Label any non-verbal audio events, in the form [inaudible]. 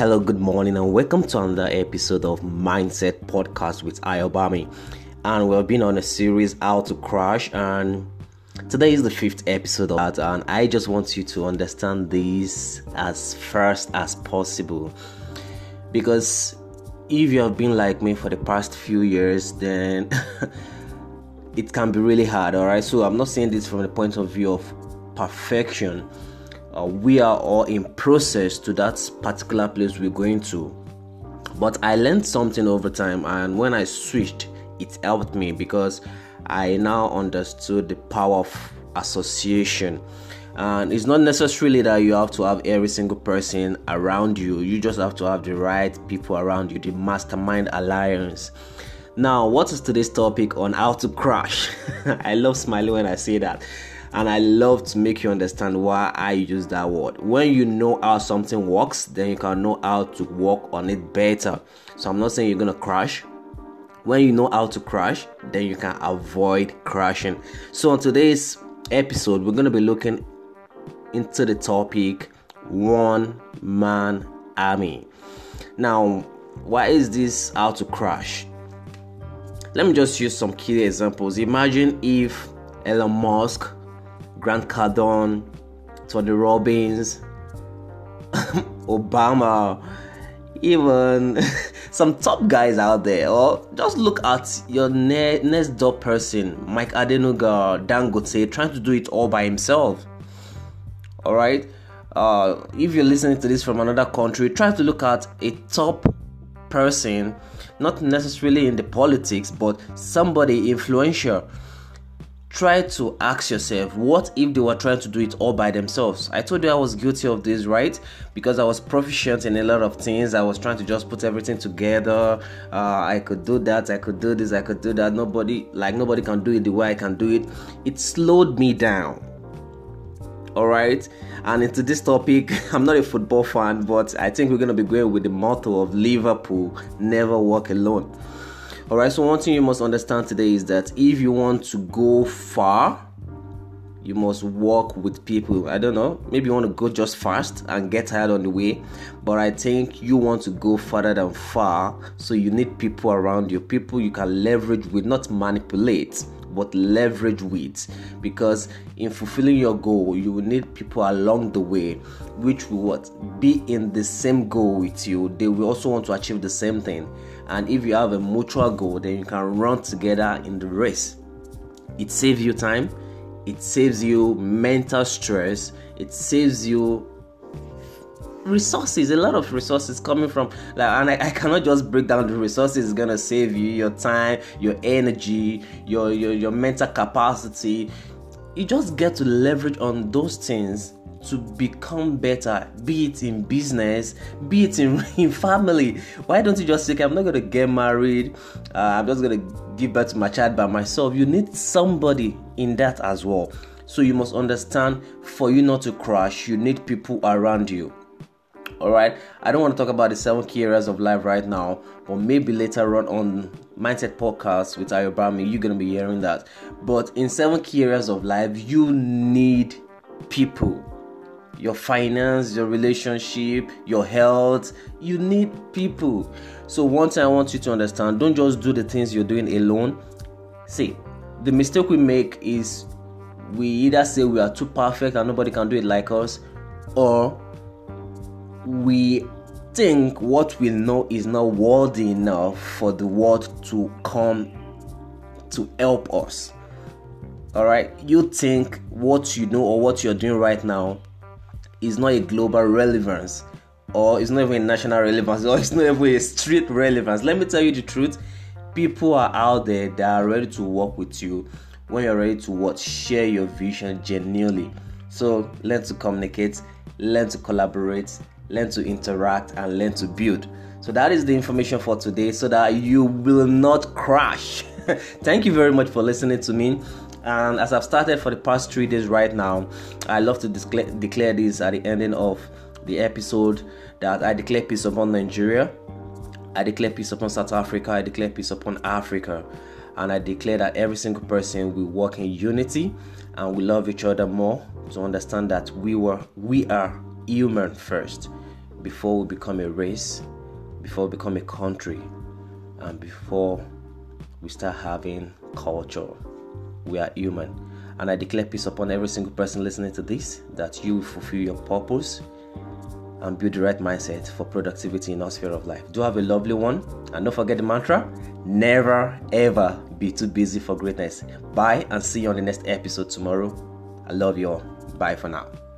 Hello, good morning, and welcome to another episode of Mindset Podcast with Ayobami. And we've been on a series How to Crash, and today is the fifth episode of that. And I just want you to understand this as first as possible because if you have been like me for the past few years, then [laughs] it can be really hard. All right, so I'm not saying this from the point of view of perfection uh, we are all in process to that particular place we're going to. But i learned something over time and when i switched it helped me because i now understood the power of association. And it's not necessarily that you have to have every single person around you. You just have to have the right people around you the mastermind alliance. Now what is today's topic on how to crash? [laughs] I love smiling when i say that and I love to make you understand why I use that word. When you know how something works, then you can know how to work on it better. So I'm not saying you're gonna crash. When you know how to crash, then you can avoid crashing. So on today's episode, we're gonna be looking into the topic one man army. Now, why is this how to crash? Let me just use some key examples. Imagine if Elon Musk Grant Cardone, Tony Robbins, [laughs] Obama, even [laughs] some top guys out there. Or just look at your ne- next door person, Mike Adenuga, Dangote, trying to do it all by himself. All right. Uh, if you're listening to this from another country, try to look at a top person, not necessarily in the politics, but somebody influential try to ask yourself what if they were trying to do it all by themselves? I told you i was guilty of this right? Because i was proficient in a lot of things. I was trying to just put everything together. Uh, i could do that i could do this i could do that. Nobody like nobody can do it the way i can do it. It slowed me down. All right? And into this topic [laughs] i'm not a football fan but i think we're going to be going with the motto of liverpool never walk alone all right, so one thing you must understand today is that if you want to go far, you must walk with people. I don't know, maybe you want to go just fast and get tired on the way, but I think you want to go further than far, so you need people around you, people you can leverage with, not manipulate but leverage with. Because in fulfilling your goal you will need people along the way which will what? Be in the same goal with you. They will also want to achieve the same thing. And if you have a mutual goal then you can run together in the race. It saves you time. It saves you mental stress. It saves you resources a lot of resources coming from like and I, I, cannot just break down the resources it's gonna save you your time your energy your your, your mental capacity you just get to leverage on those things to become better, be it in business, be it in, [laughs] in family. Why don't you just say, I'm not going to get married, uh, I'm just going to give birth to my child by myself? You need somebody in that as well. So you must understand for you not to crash, you need people around you. All right, I don't want to talk about the seven key areas of life right now, but maybe later on on Mindset Podcast with Ayobami, you're gonna be hearing that. But in seven key areas of life, you need people your finance, your relationship, your health. You need people. So, one thing I want you to understand don't just do the things you're doing alone. See, the mistake we make is we either say we are too perfect and nobody can do it like us, or we think what we know is not worthy enough for the world to come to help us. All right, you think what you know or what you're doing right now is not a global relevance or it's not even a national relevance or [laughs] it's not even a street relevance. Let me tell you the truth. People are out there that are ready to work with you when you're ready to what share your vision genuinely. So learn to communicate, learn to collaborate, learn to interact, and learn to build. So that is the information for today so that you will not crash. [laughs] Thank you very much for listening to me. And as I've started for the past three days right now, I love to declare, declare this at the ending of the episode that I declare peace upon Nigeria, I declare peace upon South Africa, I declare peace upon Africa, and I declare that every single person will work in unity and we love each other more to understand that we were we are human first. before we become a race, before we become a country, and before we start having culture. We are human. And I declare peace upon every single person listening to this that you fulfill your purpose and build the right mindset for productivity in our sphere of life. Do have a lovely one. And don't forget the mantra never ever be too busy for greatness. Bye and see you on the next episode tomorrow. I love you all. Bye for now.